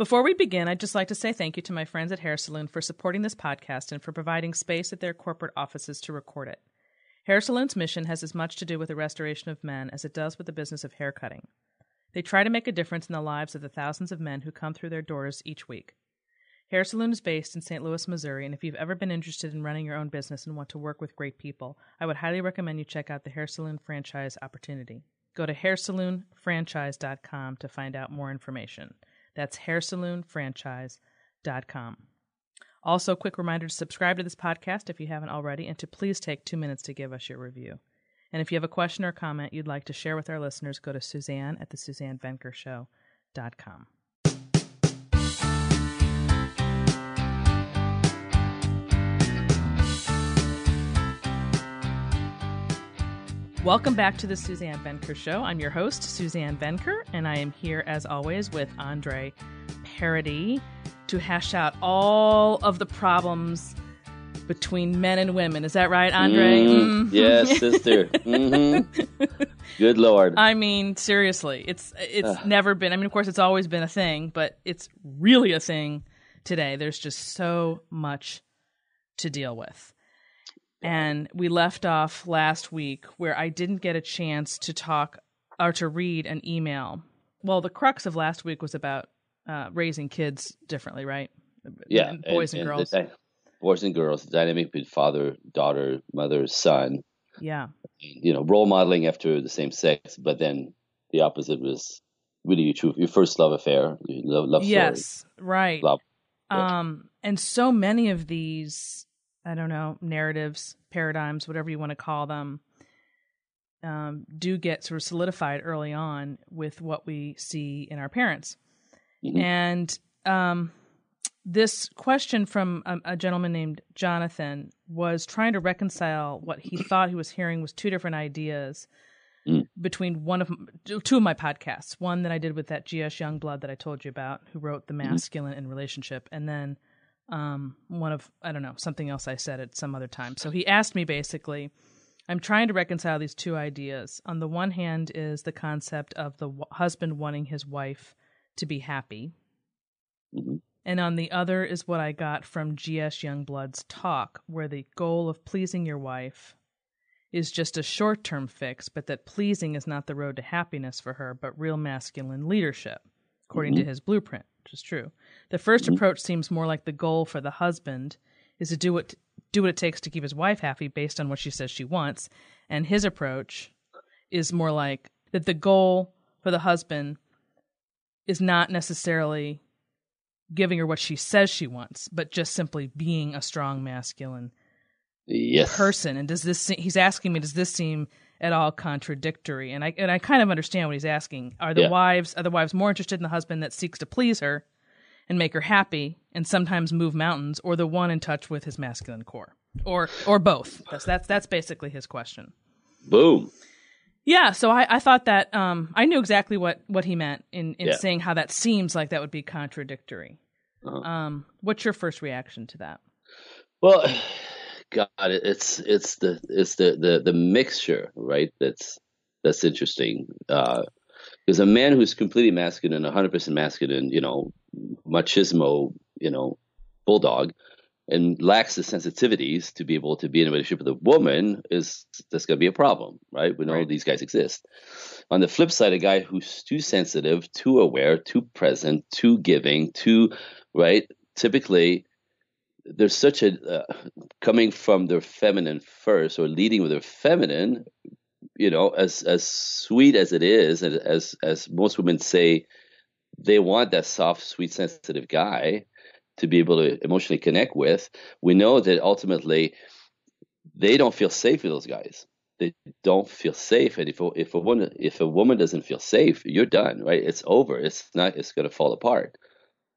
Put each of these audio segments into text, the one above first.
Before we begin, I'd just like to say thank you to my friends at Hair Saloon for supporting this podcast and for providing space at their corporate offices to record it. Hair Saloon's mission has as much to do with the restoration of men as it does with the business of hair cutting. They try to make a difference in the lives of the thousands of men who come through their doors each week. Hair Saloon is based in St. Louis, Missouri, and if you've ever been interested in running your own business and want to work with great people, I would highly recommend you check out the Hair Saloon franchise opportunity. Go to hairsaloonfranchise.com to find out more information. That's hairsaloonfranchise.com. Also, quick reminder to subscribe to this podcast if you haven't already, and to please take two minutes to give us your review. And if you have a question or comment you'd like to share with our listeners, go to Suzanne at the SuzanneVenkershow.com. Welcome back to the Suzanne Venker Show. I'm your host, Suzanne Venker, and I am here as always with Andre Paradis to hash out all of the problems between men and women. Is that right, Andre? Mm, mm. Yes, sister. mm-hmm. Good lord. I mean, seriously, it's it's never been. I mean, of course, it's always been a thing, but it's really a thing today. There's just so much to deal with. And we left off last week where I didn't get a chance to talk or to read an email. Well, the crux of last week was about uh, raising kids differently, right? Yeah, boys and, and, and girls. Boys and girls, the dynamic between father, daughter, mother, son. Yeah. You know, role modeling after the same sex, but then the opposite was really your true, your first love affair, love, love yes, story. right. Love. Um, and so many of these I don't know, narratives, paradigms, whatever you want to call them, um, do get sort of solidified early on with what we see in our parents. Mm-hmm. And um, this question from a, a, gentleman named Jonathan was trying to reconcile what he thought he was hearing was two different ideas mm. between one of two of my podcasts. One that I did with that G.S. Youngblood that I told you about, who wrote The mm-hmm. Masculine mm-hmm. in Relationship, and then um, one of I don't know something else I said at some other time. So he asked me basically. I'm trying to reconcile these two ideas. On the one hand, is the concept of the w- husband wanting his wife to be happy, mm-hmm. and on the other is what I got from G.S. Youngblood's talk, where the goal of pleasing your wife is just a short term fix, but that pleasing is not the road to happiness for her, but real masculine leadership, according mm-hmm. to his blueprint which is true. The 1st mm-hmm. approach seems more like the goal for the husband is to do what do what it takes to keep his wife happy based on what she says she wants, and his approach is more like that the goal for the husband is not necessarily giving her what she says she wants, but just simply being a strong masculine yes. person. And does this he's asking me does this seem at all contradictory. And I and I kind of understand what he's asking. Are the yeah. wives are the wives more interested in the husband that seeks to please her and make her happy and sometimes move mountains, or the one in touch with his masculine core? Or or both. That's that's that's basically his question. Boom. Yeah, so I, I thought that um, I knew exactly what, what he meant in, in yeah. saying how that seems like that would be contradictory. Uh-huh. Um, what's your first reaction to that? Well, God, it's it's the it's the the the mixture, right? That's that's interesting. Because uh, a man who's completely masculine, 100% masculine, you know, machismo, you know, bulldog, and lacks the sensitivities to be able to be in a relationship with a woman is that's going to be a problem, right? We know right. these guys exist. On the flip side, a guy who's too sensitive, too aware, too present, too giving, too right, typically there's such a uh, coming from their feminine first or leading with their feminine you know as as sweet as it is and as as most women say they want that soft sweet sensitive guy to be able to emotionally connect with. We know that ultimately they don't feel safe with those guys. They don't feel safe and if if a woman if a woman doesn't feel safe you're done right? It's over. It's not it's going to fall apart.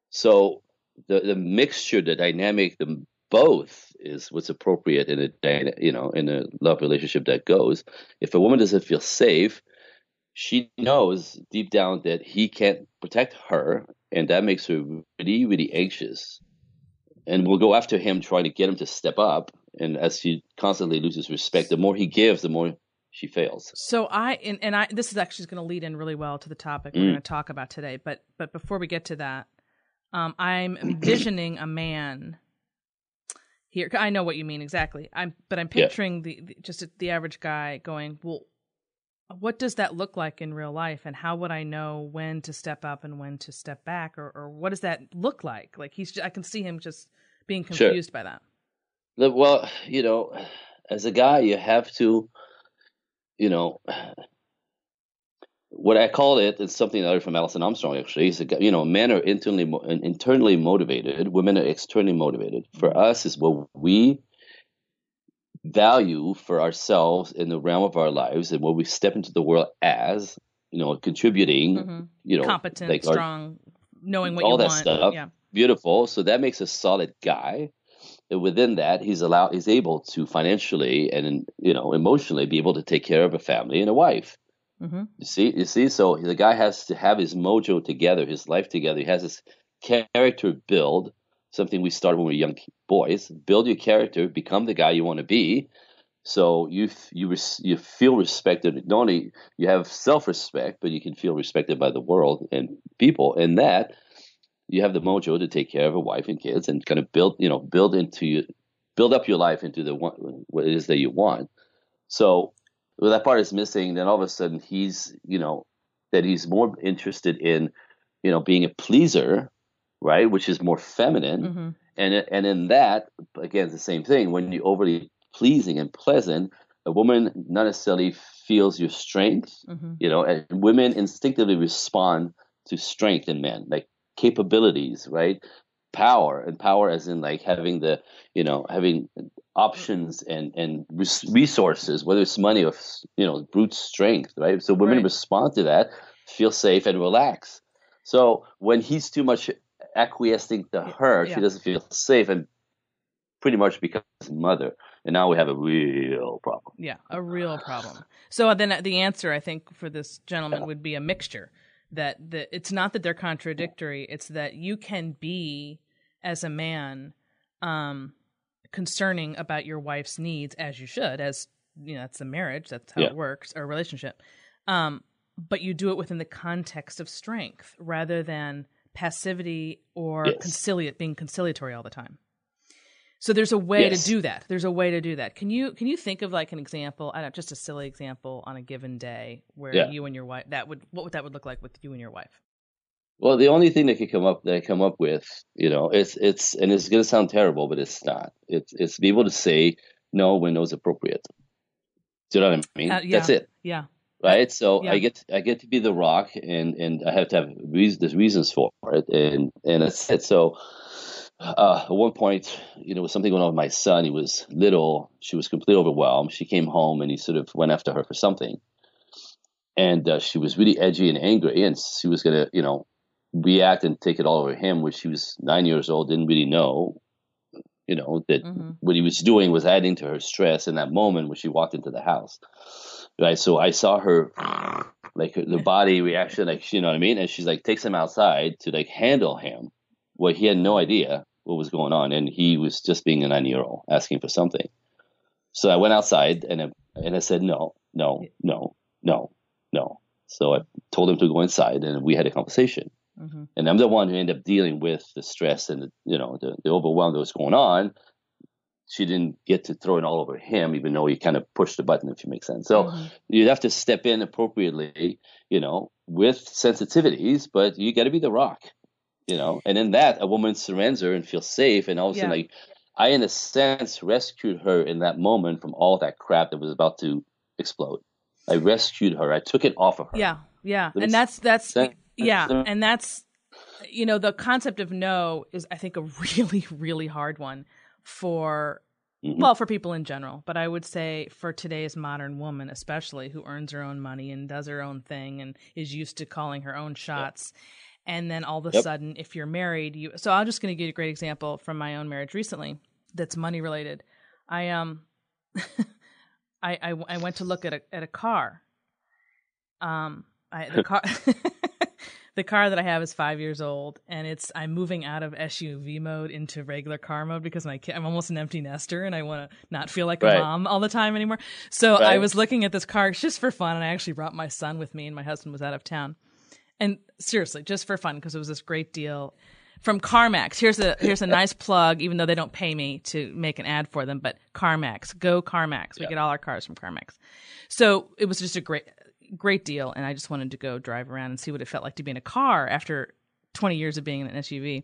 So the the mixture, the dynamic, the both is what's appropriate in a you know in a love relationship that goes. If a woman doesn't feel safe, she knows deep down that he can't protect her, and that makes her really really anxious, and will go after him trying to get him to step up. And as she constantly loses respect, the more he gives, the more she fails. So I and, and I this is actually going to lead in really well to the topic we're mm. going to talk about today. But but before we get to that, Um, I'm envisioning a man here. I know what you mean exactly. I'm, but I'm Yeah. picturing the, the just the average guy going, well, what does that look like in real life, and how would I know when to step up and when to step back, or or what does that look like? Like he's, I can see him just being Sure. confused by that. The- Well, you know, as a guy, you have to, you know, what I call it, is something that I heard from Alison Armstrong. Actually, is a you know, men are internally internally motivated, women are externally motivated. For us, is what we value for ourselves in the realm of our lives and what we step into the world as, you know, contributing. Mhm. You know, Competent, like our- strong, knowing what all you that want. stuff. Yeah. beautiful. So that makes a solid guy. And within that, he's allowed, he's able to financially and you know emotionally be able to take care of a family and a wife. Hmm You see, you see. So the guy has to have his mojo together, his life together. He has his character build. Something we started when we were young boys. Build your character, become the guy you want to be. So you you you feel respected. Not only you have self respect, but you can feel respected by the world and people. And that you have the mojo to take care of a wife and kids and kind of build you know build into you build up your life into the one what it is that you want. So well, that part is missing. Then all of a sudden he's you know that he's more interested in you know being a pleaser, right, which is more feminine. Hmm and and in that again it's the same thing. When you're overly pleasing and pleasant a woman not necessarily feels your strength hmm you know and women instinctively respond to strength in men like capabilities right power and power as in like having the you know having options and and resources whether it's money or you know brute strength right so women Right. respond to that feel safe and relax so when he's too much acquiescing to her yeah. she doesn't feel safe and pretty much becomes mother and now we have a real problem Yeah, a real problem. So then the answer, I think, for this gentleman would be a mixture. That the, it's not that they're contradictory; it's that you can be, as a man, um, concerning about your wife's needs as you should, as you know, that's a marriage, that's how Yeah. it works, or a relationship. Um, but you do it within the context of strength rather than passivity or Yes. conciliate being conciliatory all the time. So there's a way Yes. to do that. There's a way to do that. Can you can you think of like an example? I don't just a silly example on a given day where Yeah. you and your wife that would what would that would look like with you and your wife? Well, the only thing that could come up that I come up with, you know, it's it's and it's gonna sound terrible, but it's not. It's it's be able to say no when no is appropriate. Do you know what I mean? Uh, yeah. That's it, Yeah. right? So Yeah. I get I get to be the rock, and and I have to have reasons, there's reasons for it, and and that's it. So uh, at one point, you know, with something going on with my son, he was little. She was completely overwhelmed. She came home, and he sort of went after her for something, and uh, she was really edgy and angry, and she was gonna, you know, react and take it all over him, which he was nine years old, didn't really know, you know, that hmm what he was doing was adding to her stress in that moment when she walked into the house. Right. So I saw her like her, the body reaction, like you know what I mean? And she's like takes him outside to like handle him. Well, he had no idea what was going on, and he was just being a nine year old asking for something. So I went outside and I, and I said no, no, no, no, no. So I told him to go inside, and we had a conversation hmm and I'm the one who ended up dealing with the stress and the, you know the, the overwhelm that was going on. She didn't get to throw it all over him, even though he kind of pushed the button, if you make sense. So Mhm. you'd have to step in appropriately, you know, with sensitivities, but you got to be the rock, you know. And in that, a woman surrenders and feels safe, and all of a sudden, Yeah. like I, in a sense, rescued her in that moment from all that crap that was about to explode. I rescued her. I took it off of her. Yeah. Yeah. And that's that's say- yeah, and that's you know the concept of no is I think a really really hard one for Mhm. well for people in general but i would say for today's modern woman especially who earns her own money and does her own thing and is used to calling her own shots and then all of a Yep. sudden if you're married you so i'm just going to give you a great example from my own marriage recently that's money related i um I, I i went to look at a at a car um i the car the car that I have is five years old, and it's I'm moving out of SUV mode into regular car mode because my kid, I'm almost an empty nester, and I want to not feel like Right. a mom all the time anymore. So I was looking at this car just for fun, and I actually brought my son with me, and my husband was out of town, and seriously, just for fun because it was this great deal. from CarMax. Here's a here's a nice plug, even though they don't pay me to make an ad for them. But CarMax, go CarMax. We Yeah. get all our cars from CarMax. So it was just a great great deal, and I just wanted to go drive around and see what it felt like to be in a car after 20 years of being in an SUV.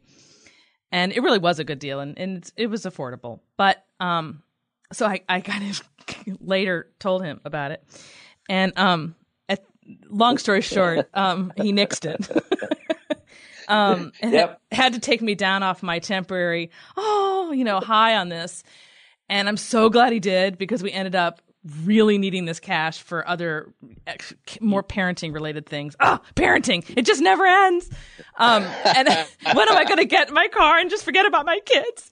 And it really was a good deal, and, and it was affordable. But um, so I, I kind of later told him about it, and um, at, long story short, um, he nixed it. um, and Yep. had to take me down off my temporary, oh, you know, high on this. And I'm so glad he did because we ended up really needing this cash for other more parenting related things. Ah, parenting. It just never ends. Um, and when am I going to get my car and just forget about my kids?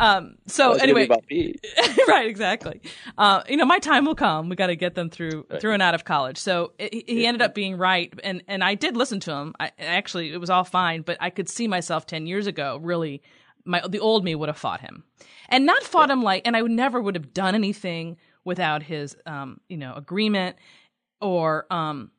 Um, so It's anyway, right, exactly. Uh, you know, my time will come. We got to get them through through and out of college. So it, he ended up being right, and and I did listen to him. I actually it was all fine, but I could see myself ten years ago. Really, my the old me would have fought him, and not fought him like, and I would never would have done anything without his um you know agreement or um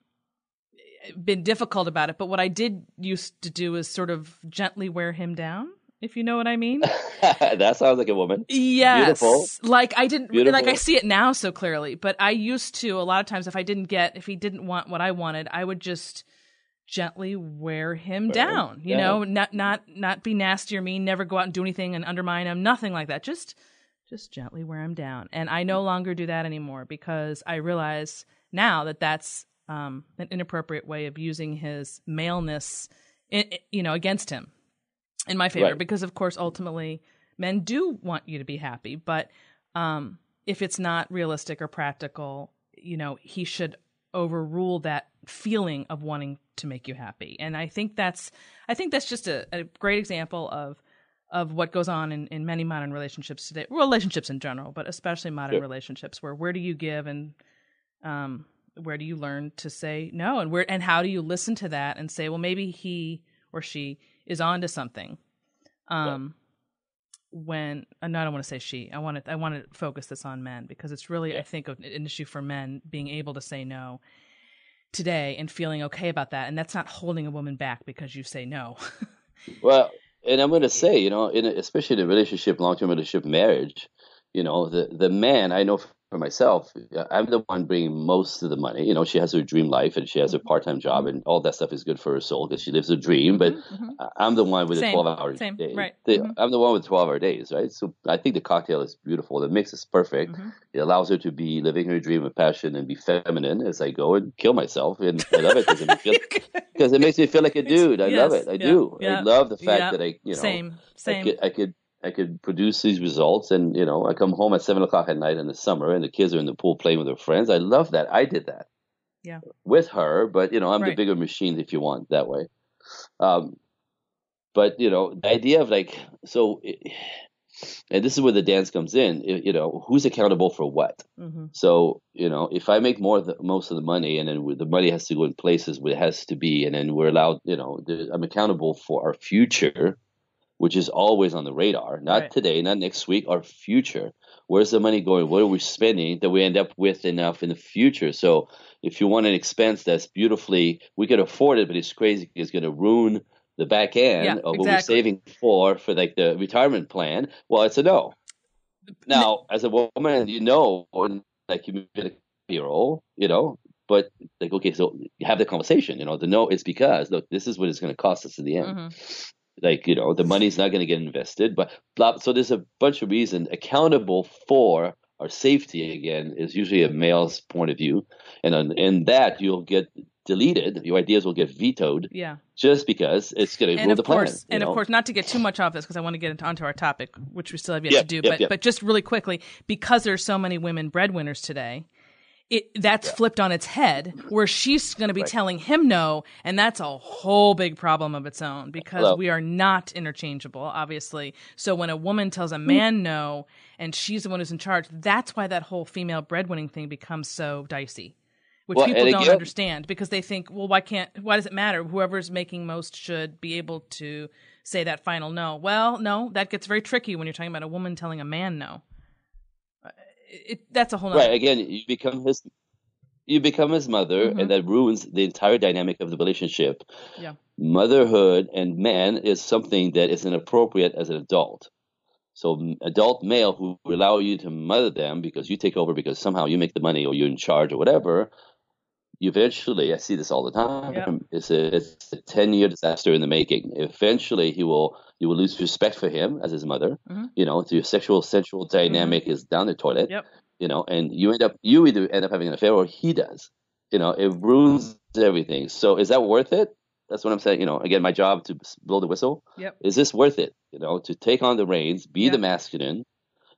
been difficult about it. But what I did used to do is sort of gently wear him down. If you know what I mean. that sounds like a woman. Yes. Beautiful. Like I didn't Beautiful. like I see it now so clearly, but I used to a lot of times if I didn't get if he didn't want what I wanted, I would just gently wear him Wear him down. You down. know, not not not be nasty or mean, never go out and do anything and undermine him, nothing like that. Just just gently wear him down. And I no longer do that anymore because I realize now that that's um, an inappropriate way of using his maleness, i i- you know, against him in my favor. Right. Because of course, ultimately, men do want you to be happy, but um, if it's not realistic or practical, you know, he should overrule that feeling of wanting to make you happy. And I think that's, I think that's just a, a great example of of what goes on in, in many modern relationships today, relationships in general, but especially modern relationships, where where do you give and um, where do you learn to say no, and where and how do you listen to that and say, well, maybe he or she is on to something. Um, when and I don't want to say she, I want to I want to focus this on men because it's really I think an issue for men being able to say no today and feeling okay about that, and that's not holding a woman back because you say no. Well, and I'm going to say, you know, in a, especially in a relationship, long-term relationship, marriage, you know, the the man I know for myself, I'm the one bringing most of the money. You know, she has her dream life and she has her part-time job, and all that stuff is good for her soul because she lives a dream. But Mhm. I- I'm the one with Same. the 12 hour Same. day. Right. The- Mhm. I'm the one with 12 hour days, right? So I think the cocktail is beautiful. The mix is perfect. Mhm. It allows her to be living her dream with passion and be feminine as I go and kill myself. And I love it because it, makes me feel- 'cause it makes me feel like a dude. I love it. I Yeah. do. Yeah. I love the fact Yeah. that I, you know, same, I same. could, I could I could produce these results, and you know, I come home at seven o'clock at night in the summer, and the kids are in the pool playing with their friends. I love that. I did that. Yeah. With her, but you know, I'm the bigger machine if you want that way. Um, but you know, the idea of like so, and this is where the dance comes in. y- You know, who's accountable for what? hmm So you know, if I make more the, most of the money, and then the money has to go in places where it has to be, and then we're allowed, you know, I'm accountable for our future, which is always on the radar. Not Right. today, not next week, our future. Where's the money going? What are we spending that we end up with enough in the future? So if you want an expense that's beautifully, we could afford it, but it's crazy. It's going to ruin the back end Yeah, of what we're saving for for like the retirement plan. Well, it's a no. Now, as a woman, you know, like you've been a hero, you know, but like, okay, so you have the conversation, you know, the no is because, look, this is what it's going to cost us in the end. hmm Like, you know, the money's not going to get invested, but blah. So there's a bunch of reasons accountable for our safety again is usually a male's point of view. And on, in that, you'll get deleted. Your ideas will get vetoed Yeah. just because it's going to rule the course, you and know? of course, not to get too much off this because I want to get into, onto our topic, which we still have yet to do. but but just really quickly, because there's so many women breadwinners today, it that's flipped on its head, where she's going to be Right. telling him no, and that's a whole big problem of its own because Hello. we are not interchangeable, obviously. So when a woman tells a Hmm. man no, and she's the one who's in charge, that's why that whole female breadwinning thing becomes so dicey. Which Well, people don't again- understand because they think, well, why can't, why does it matter? Whoever's making most should be able to say that final no. Well, no, that gets very tricky when you're talking about a woman telling a man no. It, that's a whole nother. right again you become his you become his mother, Mhm. and that ruins the entire dynamic of the relationship. Yeah. Motherhood and man is something that is inappropriate as an adult. So, adult male who allow you to mother them because you take over because somehow you make the money or you're in charge or whatever. Eventually, I see this all the time. Yep. It's a it's a ten year disaster in the making. Eventually, he will you will lose respect for him as his mother. Mhm. You know, your sexual sensual dynamic is down the toilet Yep. you know, and you end up you either end up having an affair or he does. You know, it ruins everything. So is that worth it? That's what I'm saying. You know, again, my job to blow the whistle. Yep. Is this worth it? You know, to take on the reins, be Yeah. the masculine,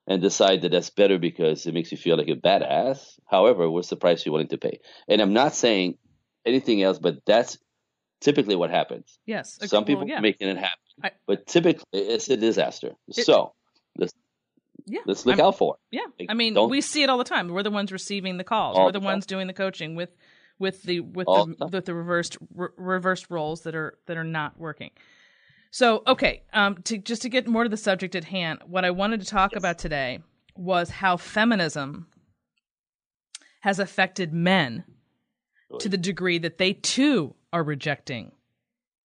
and decide that that's better because it makes you feel like a badass. However, what's the price you're willing to pay? And I'm not saying anything else, but that's typically what happens. Yes. Okay, Some well, people yeah. making it happen, I- but typically it's a disaster. It- so let's Yeah. let's look I'm- out for it. Yeah, Like, I mean, we see it all the time. We're the ones receiving the calls. We're the the ones doing the coaching with with the with All the the with the reversed re- reversed roles that are that are not working. So, okay, um, to just to get more to the subject at hand, what I wanted to talk about today was how feminism has affected men to the degree that they too are rejecting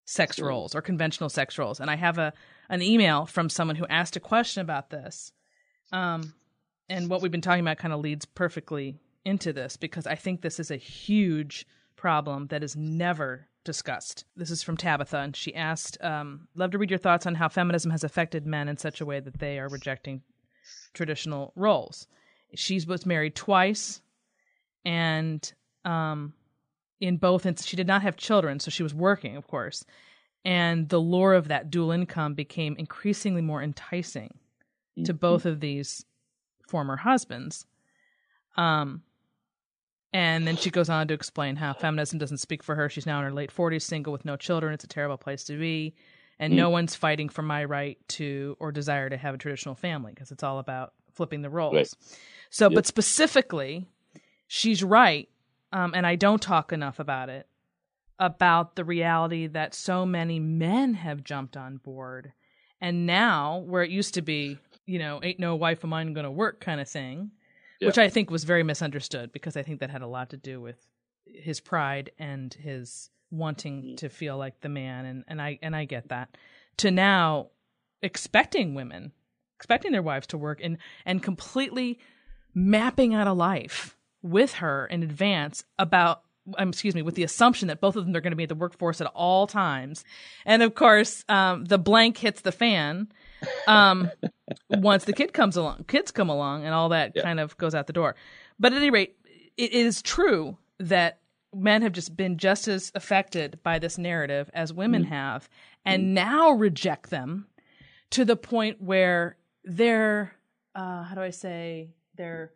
sex Absolutely. roles or conventional sex roles. And I have a an email from someone who asked a question about this. Um, and what we've been talking about kind of leads perfectly into this because I think this is a huge problem that is never discussed. This is from Tabitha, and she asked, um, "Love to read your thoughts on how feminism has affected men in such a way that they are rejecting traditional roles." She was married twice, and um, in both, and she did not have children, so she was working, of course. And the lure of that dual income became increasingly more enticing to both of these former husbands. Um, and then she goes on to explain how feminism doesn't speak for her. She's now in her late 40s, single with no children. It's a terrible place to be. And no one's fighting for my right to or desire to have a traditional family because it's all about flipping the roles. Right. So, Yep. but specifically, she's right. Um, and I don't talk enough about it about the reality that so many men have jumped on board. And now, where it used to be, you know, ain't no wife of mine going to work kind of thing, Yeah. which I think was very misunderstood because I think that had a lot to do with his pride and his wanting to feel like the man and, and I and I get that. To now expecting women, expecting their wives to work and and completely mapping out a life with her in advance about um, excuse me, with the assumption that both of them are going to be at the workforce at all times, and of course, um, the blank hits the fan um, once the kid comes along. Kids come along, and all that Yeah. kind of goes out the door. But at any rate, it is true that men have just been just as affected by this narrative as women have, and now reject them to the point where they're uh, how do I say they're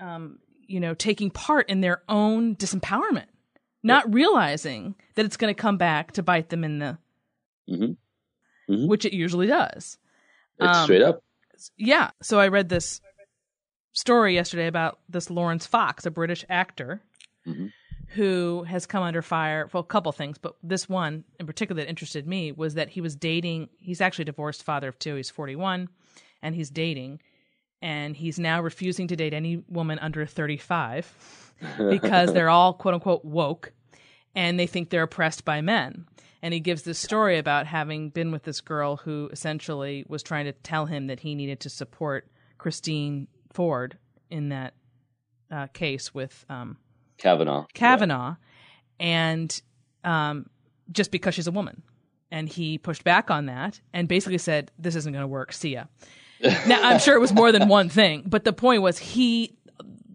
um, you know taking part in their own disempowerment, not realizing that it's going to come back to bite them in the hmm Mhm. which it usually does. It's Um, straight up. Yeah. So I read this story yesterday about this Laurence Fox, a British actor Mhm. who has come under fire for a couple things, but this one in particular that interested me was that he was dating. He's actually a divorced father of two. He's 41 and he's dating. And he's now refusing to date any woman under 35 because they're all quote unquote woke and they think they're oppressed by men. And he gives this story about having been with this girl who essentially was trying to tell him that he needed to support Christine Ford in that uh, case with um, Kavanaugh. Kavanaugh, and um, just because she's a woman. And he pushed back on that and basically said, This isn't going to work. See ya. now, I'm sure it was more than one thing, but the point was he,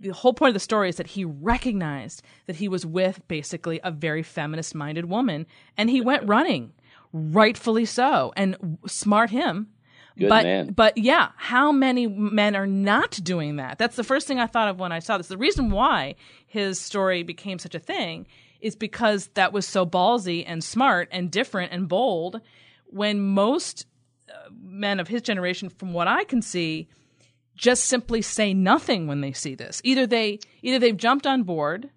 the whole point of the story is that he recognized that he was with basically a very feminist minded woman and he went running, rightfully so. And smart him. Good but man. but yeah, how many men are not doing that? That's the first thing I thought of when I saw this. The reason why his story became such a thing is because that was so ballsy and smart and different and bold when most uh, men of his generation from what I can see just simply say nothing when they see this. Either they either they've jumped on board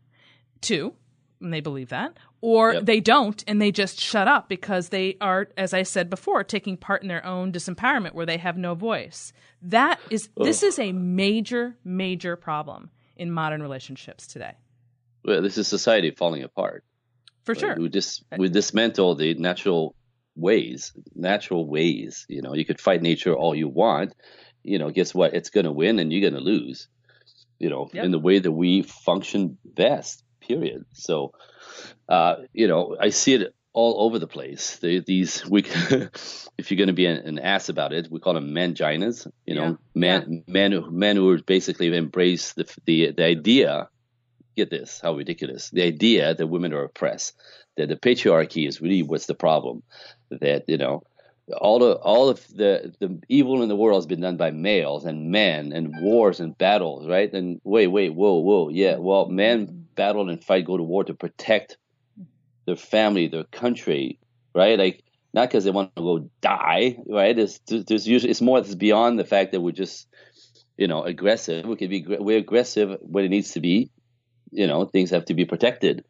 too, and they believe that, or Yep. they don't and they just shut up because they are, as I said before, taking part in their own disempowerment where they have no voice. That is this is a major, major problem in modern relationships today. well, this is society falling apart. For right? sure. We just we dismantle the natural ways, natural ways. You know, you could fight nature all you want. You know, guess what? It's going to win and you're going to lose. You know, yep. in the way that we function best. Period. So, uh, you know, I see it all over the place. They, these we, if you're going to be an, an, ass about it, we call them manginas. You know, yeah. men yeah. men who men who basically embrace the the the idea. Get this, how ridiculous! The idea that women are oppressed, that the patriarchy is really what's the problem. That you know, all the all of the the evil in the world has been done by males and men and wars and battles, right? And wait, wait, whoa, whoa, yeah. Well, men mm-hmm. battle and fight, go to war to protect mm-hmm. their family, their country, right? Like not because they want to go die, right? There's, there's usually it's more it's beyond the fact that we're just you know aggressive. We can be we're aggressive when it needs to be. You know, things have to be protected.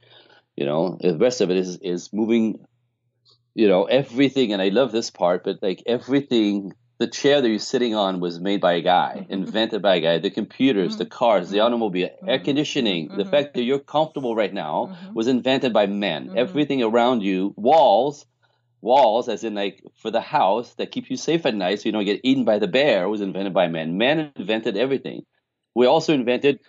You know, the rest of it is is moving. You know, everything, and I love this part, but like everything the chair that you're sitting on was made by a guy, mm-hmm. invented by a guy. The computers, mm-hmm. the cars, the automobile, mm-hmm. air conditioning, the mm-hmm. fact that you're comfortable right now mm-hmm. was invented by men. Mm-hmm. Everything around you, walls, walls, as in like for the house that keep you safe at night so you don't get eaten by the bear, was invented by men. Men invented everything. We also invented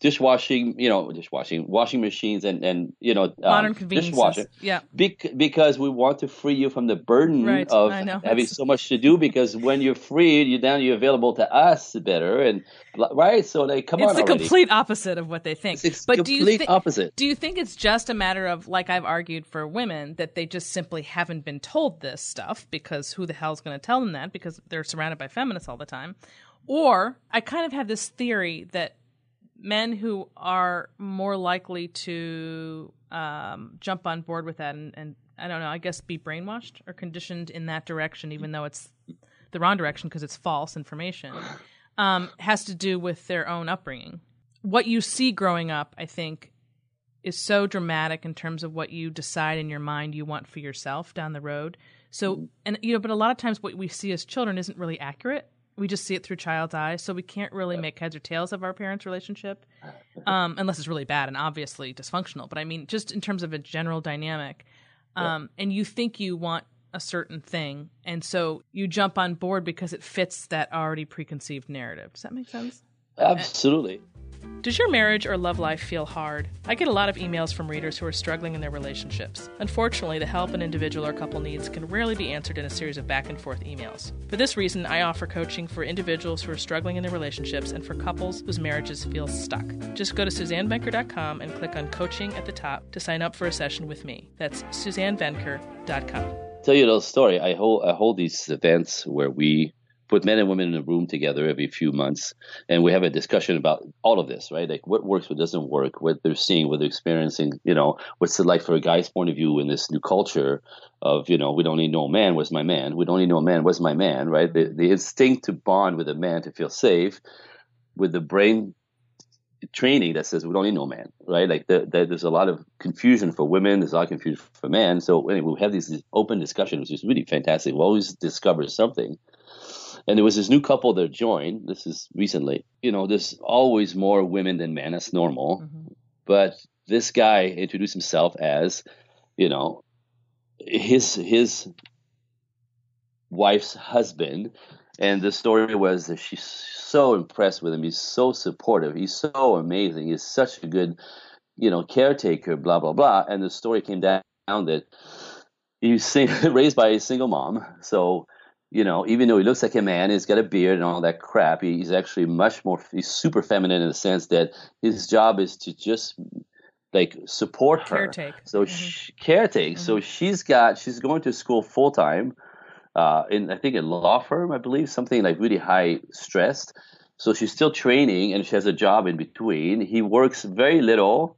dishwashing, you know, dishwashing, washing machines, and and you know, modern um, conveniences. Dishwashing. Yeah. Bec- because we want to free you from the burden right. of having so much to do. Because when you're freed, you're now you're available to us better, and right. So they come it's on. It's the complete opposite of what they think. It's but complete do you th- opposite. Do you think it's just a matter of like I've argued for women that they just simply haven't been told this stuff because who the hell's going to tell them that because they're surrounded by feminists all the time. Or I kind of have this theory that men who are more likely to um, jump on board with that and, and I don't know, I guess be brainwashed or conditioned in that direction, even though it's the wrong direction because it's false information, um, has to do with their own upbringing. What you see growing up, I think, is so dramatic in terms of what you decide in your mind you want for yourself down the road. So, and you know, but a lot of times what we see as children isn't really accurate we just see it through child's eyes, so we can't really make heads or tails of our parents' relationship, um, unless it's really bad and obviously dysfunctional. But I mean, just in terms of a general dynamic, um, and you think you want a certain thing, and so you jump on board because it fits that already preconceived narrative. Does that make sense? Absolutely. Does your marriage or love life feel hard? I get a lot of emails from readers who are struggling in their relationships. Unfortunately, the help an individual or couple needs can rarely be answered in a series of back and forth emails. For this reason, I offer coaching for individuals who are struggling in their relationships and for couples whose marriages feel stuck. Just go to SuzanneVenker.com and click on coaching at the top to sign up for a session with me. That's SuzanneVenker.com. Tell you a little story. I hold I hold these events where we put men and women in a room together every few months and we have a discussion about all of this right like what works what doesn't work what they're seeing what they're experiencing you know what's it like for a guy's point of view in this new culture of you know we don't need no man was my man we don't need no man was my man right the, the instinct to bond with a man to feel safe with the brain training that says we don't need no man, right? Like the, the, there's a lot of confusion for women, there's a lot of confusion for men. So anyway, we have these, these open discussions, which is really fantastic. We always discover something. And there was this new couple that joined. This is recently. You know, there's always more women than men. That's normal. Mm-hmm. But this guy introduced himself as, you know, his his wife's husband. And the story was that she's so impressed with him. He's so supportive. He's so amazing. He's such a good, you know, caretaker. Blah blah blah. And the story came down that he was raised by a single mom. So you know, even though he looks like a man, he's got a beard and all that crap. He's actually much more. He's super feminine in the sense that his job is to just like support her. Caretake. So mm-hmm. she, caretake. Mm-hmm. So she's got. She's going to school full time. Uh, in I think a law firm, I believe, something like really high stressed. So she's still training and she has a job in between. He works very little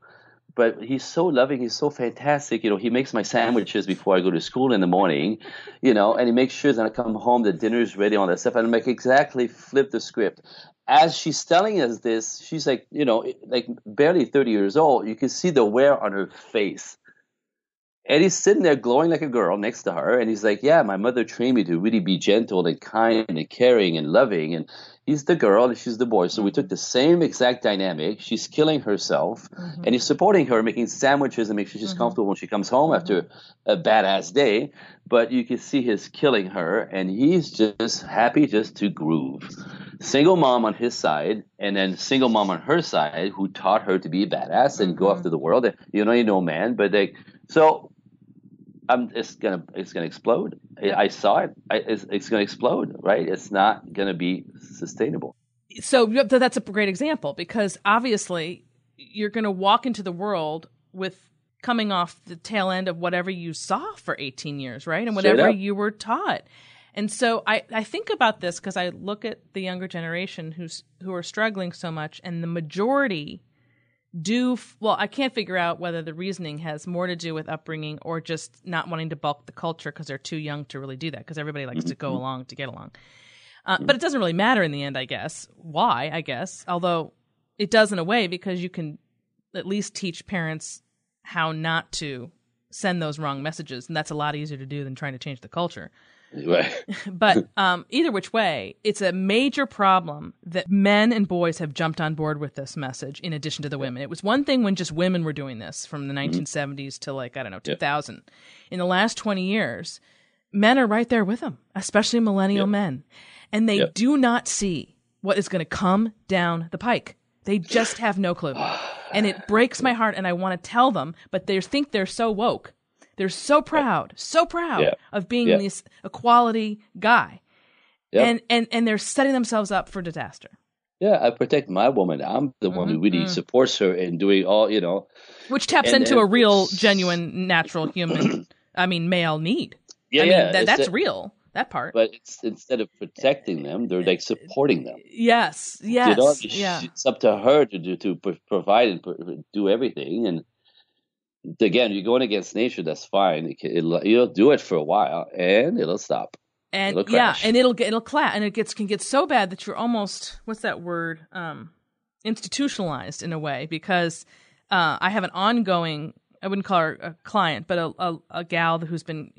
but he's so loving. He's so fantastic. You know, he makes my sandwiches before I go to school in the morning, you know, and he makes sure that I come home, the dinner's ready, all that stuff. And I'm like, exactly flip the script. As she's telling us this, she's like, you know, like barely 30 years old. You can see the wear on her face. And he's sitting there glowing like a girl next to her. And he's like, Yeah, my mother trained me to really be gentle and kind and caring and loving. And he's the girl and she's the boy. So we took the same exact dynamic. She's killing herself mm-hmm. and he's supporting her, making sandwiches and making sure she's mm-hmm. comfortable when she comes home mm-hmm. after a badass day. But you can see his killing her and he's just happy just to groove. Single mom on his side and then single mom on her side who taught her to be a badass and go mm-hmm. after the world. You know, you know, man, but like, so I'm, it's gonna it's gonna explode. I, saw it. I, it's, it's gonna explode. Right? It's not gonna be sustainable. So that's a great example because obviously you're gonna walk into the world with coming off the tail end of whatever you saw for 18 years, right? And whatever you were taught. And so I, I think about this because I look at the younger generation who's who are struggling so much, and the majority do well i can't figure out whether the reasoning has more to do with upbringing or just not wanting to bulk the culture because they're too young to really do that because everybody likes to go mm-hmm. along to get along. Uh, but it doesn't really matter in the end i guess. Why i guess. Although it does in a way because you can at least teach parents how not to send those wrong messages and that's a lot easier to do than trying to change the culture Right. but um, either which way, it's a major problem that men and boys have jumped on board with this message in addition to the women. It was one thing when just women were doing this from the 1970s mm-hmm. to like, I don't know, 2000. Yep. In the last 20 years, men are right there with them, especially millennial yep. men. And they yep. do not see what is going to come down the pike. They just have no clue. And it breaks my heart and I want to tell them, but they think they're so woke they're so proud, so proud yeah. of being yeah. this equality guy. Yep. And, and and they're setting themselves up for disaster. Yeah, I protect my woman. I'm the mm-hmm. one who really mm-hmm. supports her in doing all, you know. Which taps and, into and, a real, genuine, natural human, I mean, male need. Yeah, I mean, yeah. That, that's a, real, that part. But instead of protecting them, they're like supporting them. Yes, yes. You know, yeah. It's up to her to do to provide and do everything, and again, you're going against nature. That's fine. It, you'll do it for a while, and it'll stop. And it'll yeah, and it'll get it'll clap, and it gets can get so bad that you're almost what's that word? Um, institutionalized in a way because uh, I have an ongoing. I wouldn't call her a client, but a a, a gal who's been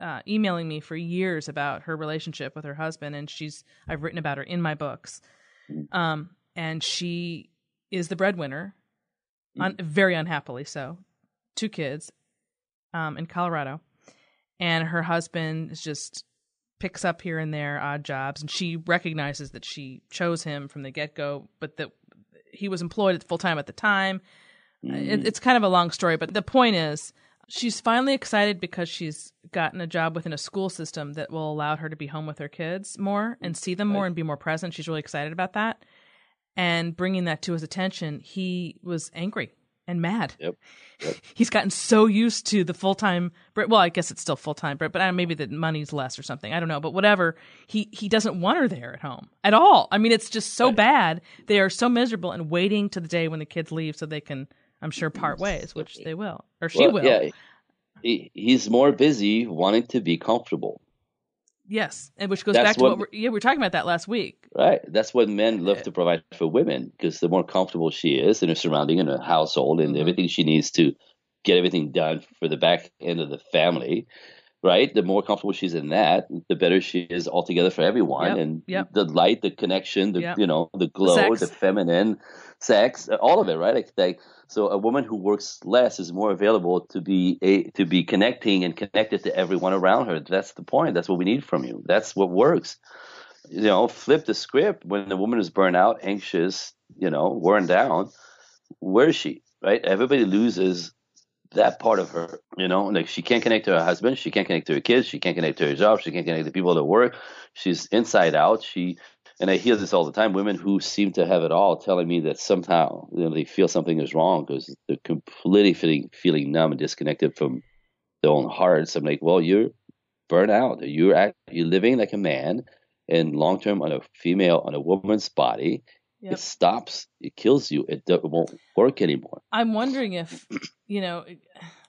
uh, emailing me for years about her relationship with her husband, and she's I've written about her in my books. Mm. Um, and she is the breadwinner, mm. un- very unhappily so two kids um, in Colorado, and her husband is just picks up here and there odd jobs, and she recognizes that she chose him from the get go, but that he was employed full time at the time. Mm-hmm. It, it's kind of a long story, but the point is. She's finally excited because she's gotten a job within a school system that will allow her to be home with her kids more and see them more and be more present. She's really excited about that. And bringing that to his attention, he was angry and mad. Yep. yep. He's gotten so used to the full time. Brit. Well, I guess it's still full time, but but maybe the money's less or something. I don't know, but whatever. He he doesn't want her there at home at all. I mean, it's just so right. bad. They are so miserable and waiting to the day when the kids leave so they can, I'm sure, part ways, which they will or she well, will. Yeah, he, he's more busy wanting to be comfortable. Yes, and which goes That's back to what, what we're, yeah we were talking about that last week. Right. That's what men love to provide for women because the more comfortable she is in her surrounding in her household and mm-hmm. everything she needs to get everything done for the back end of the family, right? The more comfortable she's in that, the better she is altogether for everyone. Yep. And yep. the light, the connection, the yep. you know, the glow, the, the feminine, sex, uh, all of it, right? Like, like so a woman who works less is more available to be a, to be connecting and connected to everyone around her. That's the point. That's what we need from you. That's what works. You know, flip the script when the woman is burnt out, anxious, you know, worn down. Where is she? Right? Everybody loses that part of her. You know, like she can't connect to her husband, she can't connect to her kids, she can't connect to her job, she can't connect to people at work. She's inside out. She and I hear this all the time. Women who seem to have it all telling me that somehow you know, they feel something is wrong because they're completely feeling feeling numb and disconnected from their own hearts. I'm like, well, you're burnt out. You're act, you're living like a man, and long term on a female on a woman's body. Yep. It stops. It kills you. It, it won't work anymore. I'm wondering if you know.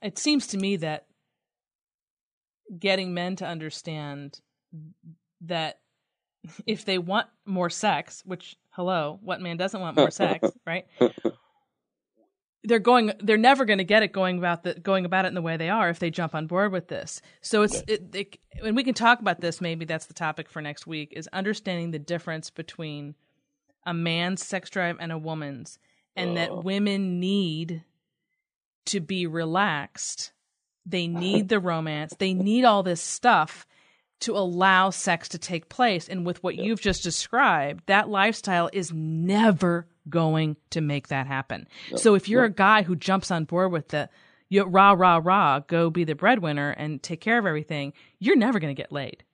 It seems to me that getting men to understand that if they want more sex, which hello, what man doesn't want more sex, right? they're going they're never going to get it going about the going about it in the way they are if they jump on board with this so it's it, it, and we can talk about this maybe that's the topic for next week is understanding the difference between a man's sex drive and a woman's and oh. that women need to be relaxed they need the romance they need all this stuff to allow sex to take place and with what yep. you've just described that lifestyle is never going to make that happen. No, so if you're no. a guy who jumps on board with the you rah rah rah go be the breadwinner and take care of everything, you're never going to get laid.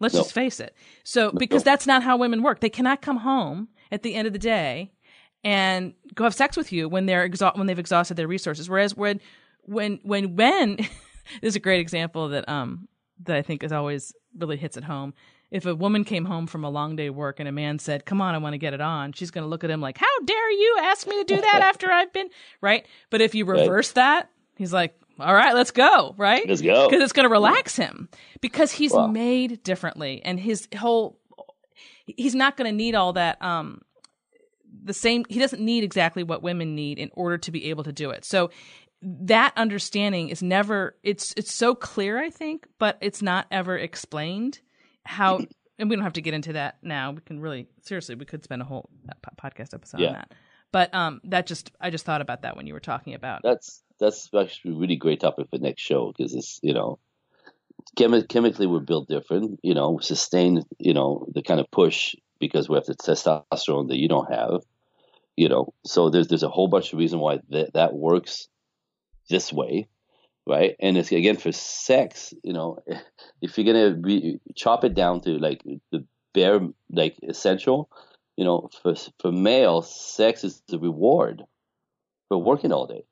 Let's just face it. So because that's not how women work. They cannot come home at the end of the day and go have sex with you when they're exa- when they've exhausted their resources. Whereas when when when when this is a great example that um that I think is always really hits at home if a woman came home from a long day work and a man said, "Come on, I want to get it on," she's going to look at him like, "How dare you ask me to do that after I've been right?" But if you reverse right. that, he's like, "All right, let's go." Right? Let's go because it's going to relax him because he's wow. made differently, and his whole he's not going to need all that. Um, the same. He doesn't need exactly what women need in order to be able to do it. So that understanding is never it's it's so clear i think but it's not ever explained how and we don't have to get into that now. We can really seriously we could spend a whole uh, podcast episode yeah. on that. But um, that just I just thought about that when you were talking about that's that's actually a really great topic for next show because it's you know chemi- chemically we're built different. You know, sustain you know the kind of push because we have the testosterone that you don't have. You know, so there's there's a whole bunch of reason why that that works this way right? And it's again for sex, you know, if you're gonna be, chop it down to like the bare like essential, you know, for for male, sex is the reward for working all day.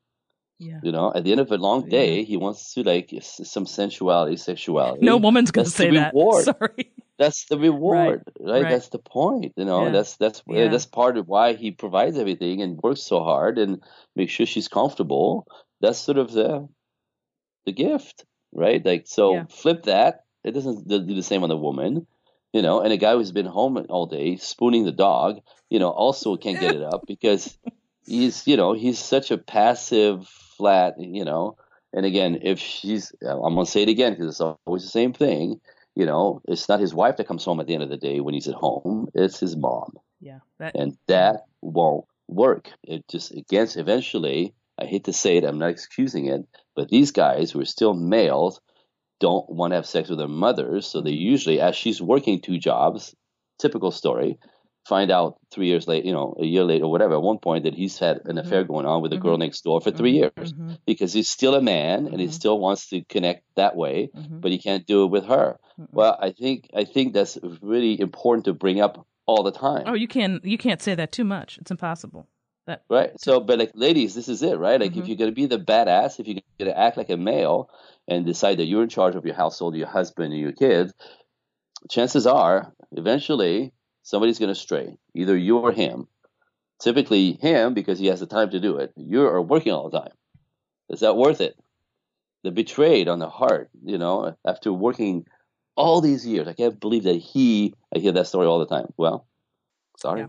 Yeah. You know, at the end of a long day, yeah. he wants to like some sensuality, sexuality. No woman's gonna that's say that. Sorry. That's the reward, right? right? right. That's the point. You know, yeah. that's that's uh, yeah. that's part of why he provides everything and works so hard and makes sure she's comfortable. That's sort of the the gift, right? Like, so flip that. It doesn't do the same on the woman, you know. And a guy who's been home all day spooning the dog, you know, also can't get it up because he's, you know, he's such a passive, flat, you know. And again, if she's, I'm gonna say it again because it's always the same thing. You know, it's not his wife that comes home at the end of the day when he's at home. It's his mom. Yeah. That, and that won't work. It just against eventually I hate to say it, I'm not excusing it, but these guys who are still males don't want to have sex with their mothers. So they mm-hmm. usually, as she's working two jobs, typical story, find out three years later, you know, a year later or whatever, at one point that he's had an affair mm-hmm. going on with a girl mm-hmm. next door for 3 mm-hmm. years because he's still a man and he still wants to connect that way, but he can't do it with her. Well, I think I think that's really important to bring up all the time. Oh, you can you can't say that too much. It's impossible. That, right. So, but like, ladies, this is it, right? Like, mm-hmm. if you're gonna be the badass, if you're gonna act like a male and decide that you're in charge of your household, your husband, and your kids, chances are, eventually, somebody's gonna stray, either you or him. Typically, him because he has the time to do it. You are working all the time. Is that worth it? The betrayed on the heart, you know, after working all these years. I can't believe that he. I hear that story all the time. Well, sorry. Yeah.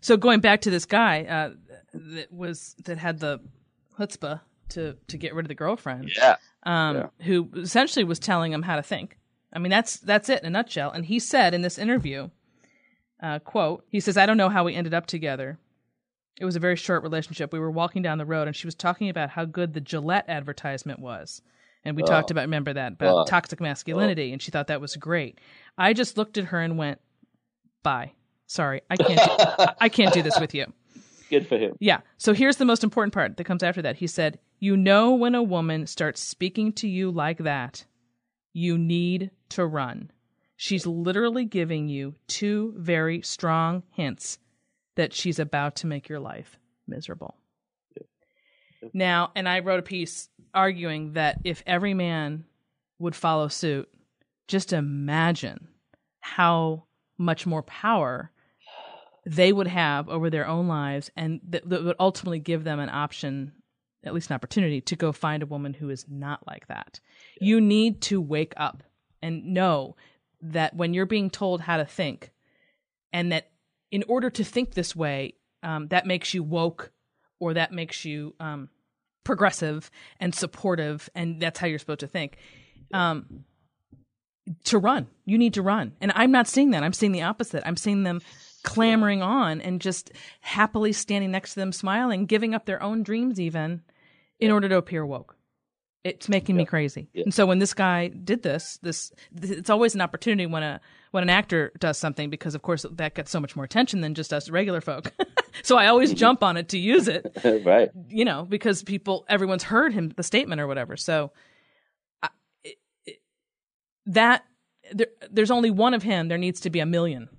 So going back to this guy uh, that was that had the chutzpah to to get rid of the girlfriend. Yeah. Um, yeah. Who essentially was telling him how to think. I mean, that's that's it in a nutshell. And he said in this interview, uh, "quote He says, I don't know how we ended up together. It was a very short relationship. We were walking down the road, and she was talking about how good the Gillette advertisement was." And we oh. talked about, remember that, about oh. toxic masculinity, oh. and she thought that was great. I just looked at her and went, bye. Sorry, I can't. Do, I can't do this with you. Good for him. Yeah. So here's the most important part that comes after that. He said, "You know when a woman starts speaking to you like that, you need to run. She's literally giving you two very strong hints that she's about to make your life miserable." Now, and I wrote a piece arguing that if every man would follow suit, just imagine how much more power they would have over their own lives and that, that would ultimately give them an option at least an opportunity to go find a woman who is not like that. Yeah. You need to wake up and know that when you're being told how to think, and that in order to think this way, um, that makes you woke or that makes you um, progressive and supportive, and that's how you're supposed to think. Um, to run, you need to run, and I'm not seeing that. I'm seeing the opposite. I'm seeing them clamoring on and just happily standing next to them, smiling, giving up their own dreams, even in order to appear woke. It's making me crazy. And so when this guy did this, this it's always an opportunity when a when an actor does something because of course that gets so much more attention than just us regular folk. so I always jump on it to use it. right. You know, because people everyone's heard him the statement or whatever. So I, it, it, that there, there's only one of him, there needs to be a million.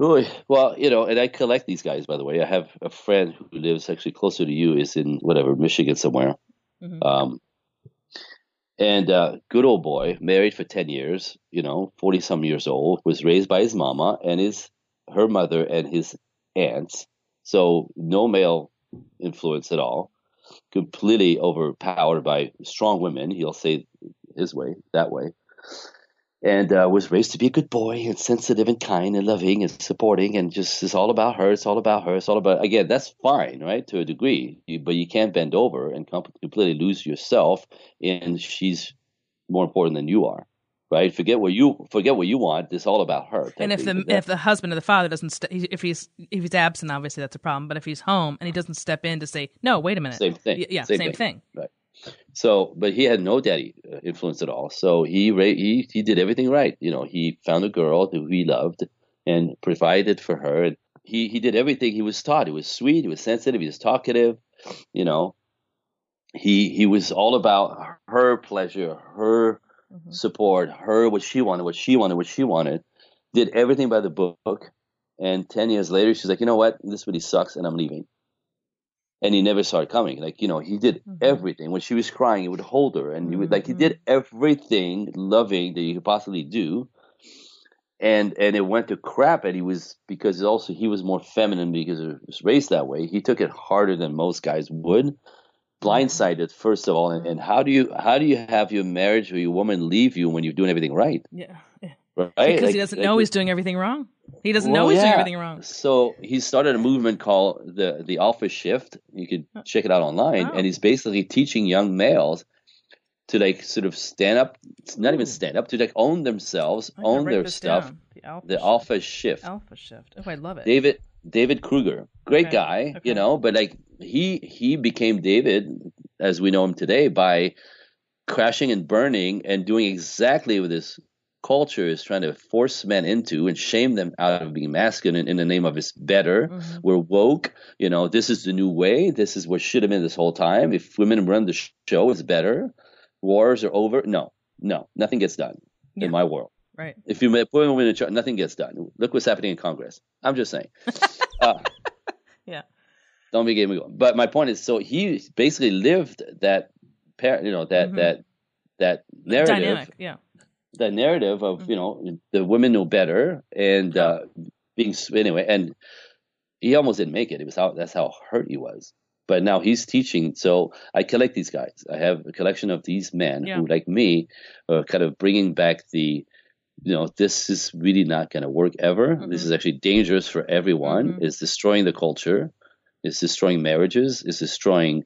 Well, you know, and I collect these guys. By the way, I have a friend who lives actually closer to you, is in whatever Michigan somewhere, Mm-hmm. Um, and uh, good old boy, married for 10 years, you know, 40 some years old, was raised by his mama and his her mother and his aunts. So no male influence at all. Completely overpowered by strong women. He'll say his way, that way and uh, was raised to be a good boy and sensitive and kind and loving and supporting and just it's all about her it's all about her it's all about again that's fine right to a degree you, but you can't bend over and completely lose yourself and she's more important than you are right? Forget what you forget what you want it's all about her and if the if the husband or the father doesn't st- if he's if he's absent obviously that's a problem but if he's home and he doesn't step in to say no wait a minute. Same thing yeah same, same thing. thing. right so, but he had no daddy uh, influence at all. So he he he did everything right. You know, he found a girl who he loved and provided for her. And he he did everything he was taught. He was sweet. He was sensitive. He was talkative. You know, he he was all about her pleasure, her mm-hmm. support, her what she wanted, what she wanted, what she wanted. Did everything by the book. And ten years later, she's like, you know what? This really sucks, and I'm leaving and he never saw it coming. Like you know, he did mm-hmm. everything. When she was crying, he would hold her, and he would like he did mm-hmm. everything loving that you could possibly do. And and it went to crap, and he was because also he was more feminine because he was raised that way. He took it harder than most guys would. Mm-hmm. Blindsided first of all, and, and how do you how do you have your marriage or your woman leave you when you're doing everything right? Yeah, right. Because like, he doesn't like, know he's doing everything wrong. He doesn't well, know he's yeah. doing everything wrong. So he started a movement called the the Alpha Shift. You could oh. check it out online, oh. and he's basically teaching young males to like sort of stand up, not even stand up, to like own themselves, own their stuff. The alpha, the alpha shift. Alpha shift. Oh, I love it. David David Kruger, great okay. guy, okay. you know, but like he he became David as we know him today by crashing and burning and doing exactly what this culture is trying to force men into and shame them out of being masculine in the name of it's better. Mm-hmm. We're woke. You know, this is the new way. This is what should have been this whole time. If women run the show, it's better. Wars are over. No, no, nothing gets done yeah. in my world. Right. If you put women in charge, nothing gets done. Look what's happening in Congress. I'm just saying. uh, yeah. Don't be getting me going. But my point is, so he basically lived that, you know, that mm-hmm. that that narrative. Dynamic, yeah the narrative of mm-hmm. you know the women know better and uh, being anyway, and he almost didn't make it. It was how that's how hurt he was. But now he's teaching. So I collect these guys. I have a collection of these men yeah. who, like me, are kind of bringing back the you know this is really not going to work ever mm-hmm. this is actually dangerous for everyone mm-hmm. it's destroying the culture it's destroying marriages it's destroying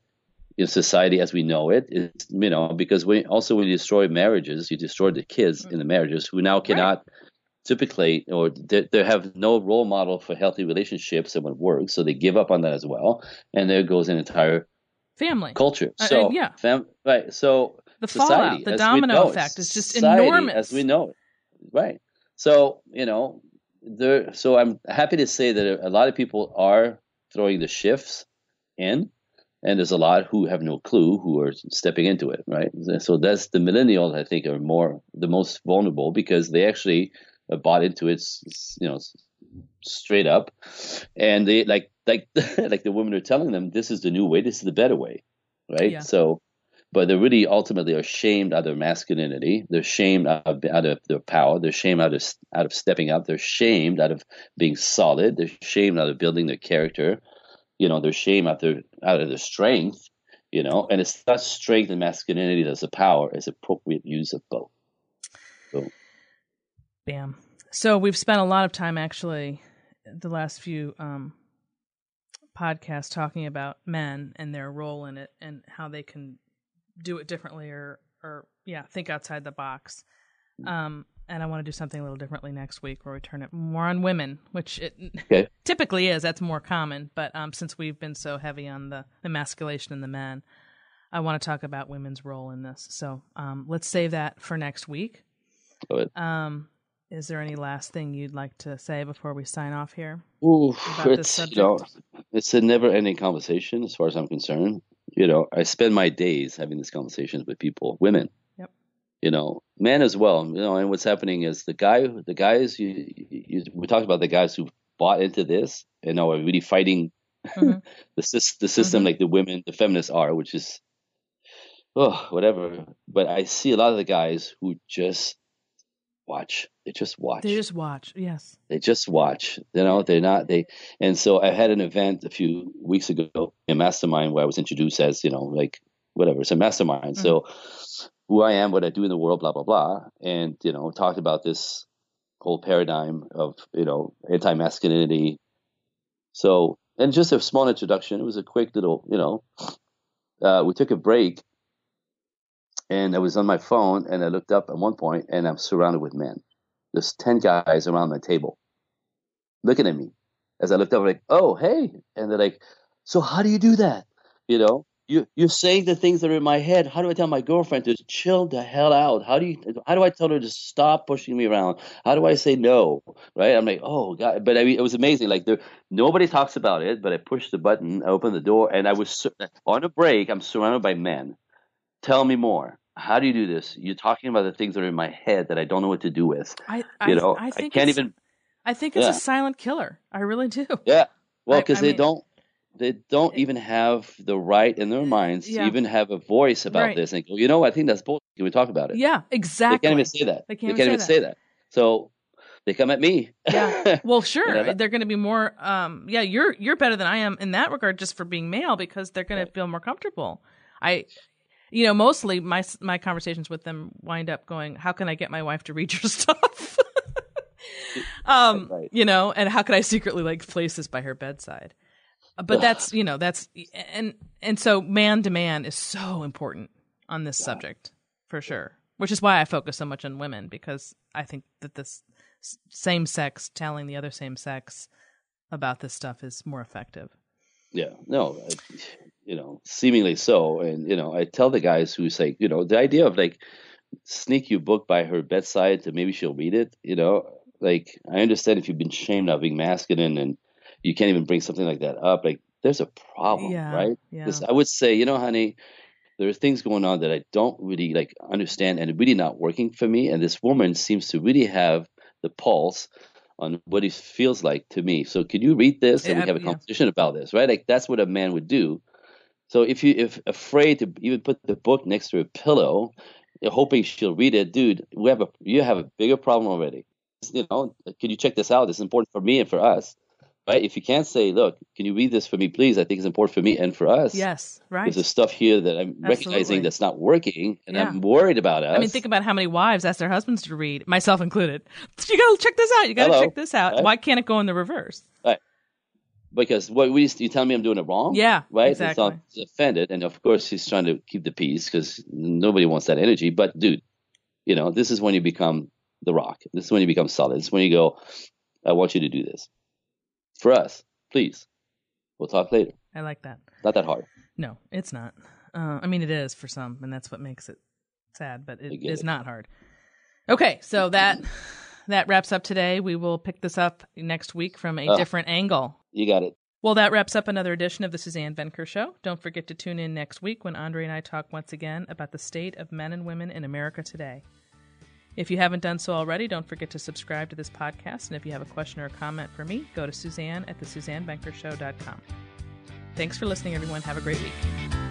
in society as we know it is you know because we also when you destroy marriages you destroy the kids in the marriages who now cannot right. typically or they, they, have no role model for healthy relationships and what works so they give up on that as well and there goes an entire family. culture. So uh, yeah. fam, right so the society, fallout the domino effect is just enormous as we know it right. So you know there so i'm happy to say that a lot of people are throwing the shifts in and there's a lot who have no clue who are stepping into it right so that's the millennials i think are more the most vulnerable because they actually bought into it you know straight up and they like like like the women are telling them this is the new way this is the better way right yeah. so but they really ultimately are shamed out of their masculinity. They're shamed out of, out of their power. They're shamed out of out of stepping up. They're shamed out of being solid. They're shamed out of building their character you know their shame out their out of their strength you know and it's not strength and masculinity that's a power it's appropriate use of both. So. Bam. So we've spent a lot of time actually the last few um podcast talking about men and their role in it and how they can do it differently or or yeah, think outside the box. Um, and I want to do something a little differently next week where we turn it more on women, which it Okay. typically is. That's more common. But um, since we've been so heavy on the emasculation in the men, I want to talk about women's role in this. So um, let's save that for next week. Go ahead. Um, is there any last thing you'd like to say before we sign off here? Ooh, it's you know, it's a never-ending conversation as far as I'm concerned. You know, I spend my days having these conversations with people, women. You know, men as well. You know, and what's happening is the guy, the guys. You, you, we talked about the guys who bought into this and are really fighting Mhm. the the system Mhm. like the women, the feminists are, which is oh whatever. But I see a lot of the guys who just watch. They just watch They just watch. Yes. they just watch you know they're not they and so i had an event a few weeks ago a mastermind where i was introduced as you know like whatever it's a mastermind so who i am what i do in the world blah blah blah and you know talked about this whole paradigm of you know anti-masculinity so and just a small introduction it was a quick little you know uh, we took a break and i was on my phone and i looked up at one point and i'm surrounded with men there's 10 guys around my table looking at me as I looked up, like, oh, hey. And they're like, so how do you do that? You know, you, you're saying the things that are in my head. How do I tell my girlfriend to chill the hell out? How do you, how do I tell her to stop pushing me around? How do I say no? Right. I'm like, oh God. But I mean, it was amazing. Like there, nobody talks about it, but I pushed the button, I opened the door and I was sur- on a break. I'm surrounded by men. Tell me more. How do you do this? You're talking about the things that are in my head that I don't know what to do with. I, I You know, I I, think can't it's- even I think it's Yeah. a silent killer. I really do. Yeah. Well, because I they mean- don't they don't even have the right in their minds Yeah. to even have a voice about Right. this and go, you know, I think that's bullshit. Can we talk about it? Yeah, exactly. They can't even say that. They They can't can't, even even say say that. So they come at me. Yeah. Well, sure. You know, they're going to be more. Um, yeah, you're you're better than I am in that regard, just for being male, because they're going to feel more comfortable. I, you know, mostly my my conversations with them wind up going, "How can I get my wife to read your stuff?" um, Right. you know, and how could I secretly like place this by her bedside? But that's you know that's and and so man to man is so important on this subject for sure. Which is why I focus so much on women because I think that this same sex telling the other same sex about this stuff is more effective. Yeah, no, I- you know, seemingly so. And you know, I tell the guys who say, you know, the idea of like sneak your book by her bedside to maybe she'll read it. You know, like I understand if you've been shamed of being masculine and you can't even bring something like that up. Like there's a problem, Yeah, right? yeah. I would say, you know, honey, there are things going on that I don't really like understand and really not working for me. And this woman seems to really have the pulse on what it feels like to me. So could you read this and Yeah, we have a conversation about this, right? Like that's what a man would do. So if you if afraid to even put the book next to a pillow, hoping she'll read it, dude, we have a you have a bigger problem already. You know, could you check this out? It's important for me and for us, right? If you can't say, look, can you read this for me, please? I think it's important for me and for us. Yes, right. There's stuff here that I'm Absolutely. recognizing that's not working, and Yeah. I'm worried about us. I mean, think about how many wives ask their husbands to read, myself included. You got to check this out. You got to check this out. Right. Why can't it go in the reverse? Right. Because what we you tell me I'm doing it wrong. Yeah, right. exactly. It's not offended, and of course he's trying to keep the peace because nobody wants that energy. But dude, you know this is when you become the rock. This is when you become solid. This is when you go, I want you to do this for us, please. We'll talk later. I like that. Not that hard. No, it's not. Uh, I mean, it is for some, and that's what makes it sad. But it is it get is it. not hard. Okay, so that that wraps up today. We will pick this up next week from a Oh. different angle. You got it. Well, that wraps up another edition of the Suzanne Venker Show. Don't forget to tune in next week when Andre and I talk once again about the state of men and women in America today. If you haven't done so already, don't forget to subscribe to this podcast. And if you have a question or a comment for me, go to Suzanne at the SuzanneVenkershow.com. Thanks for listening, everyone. Have a great week.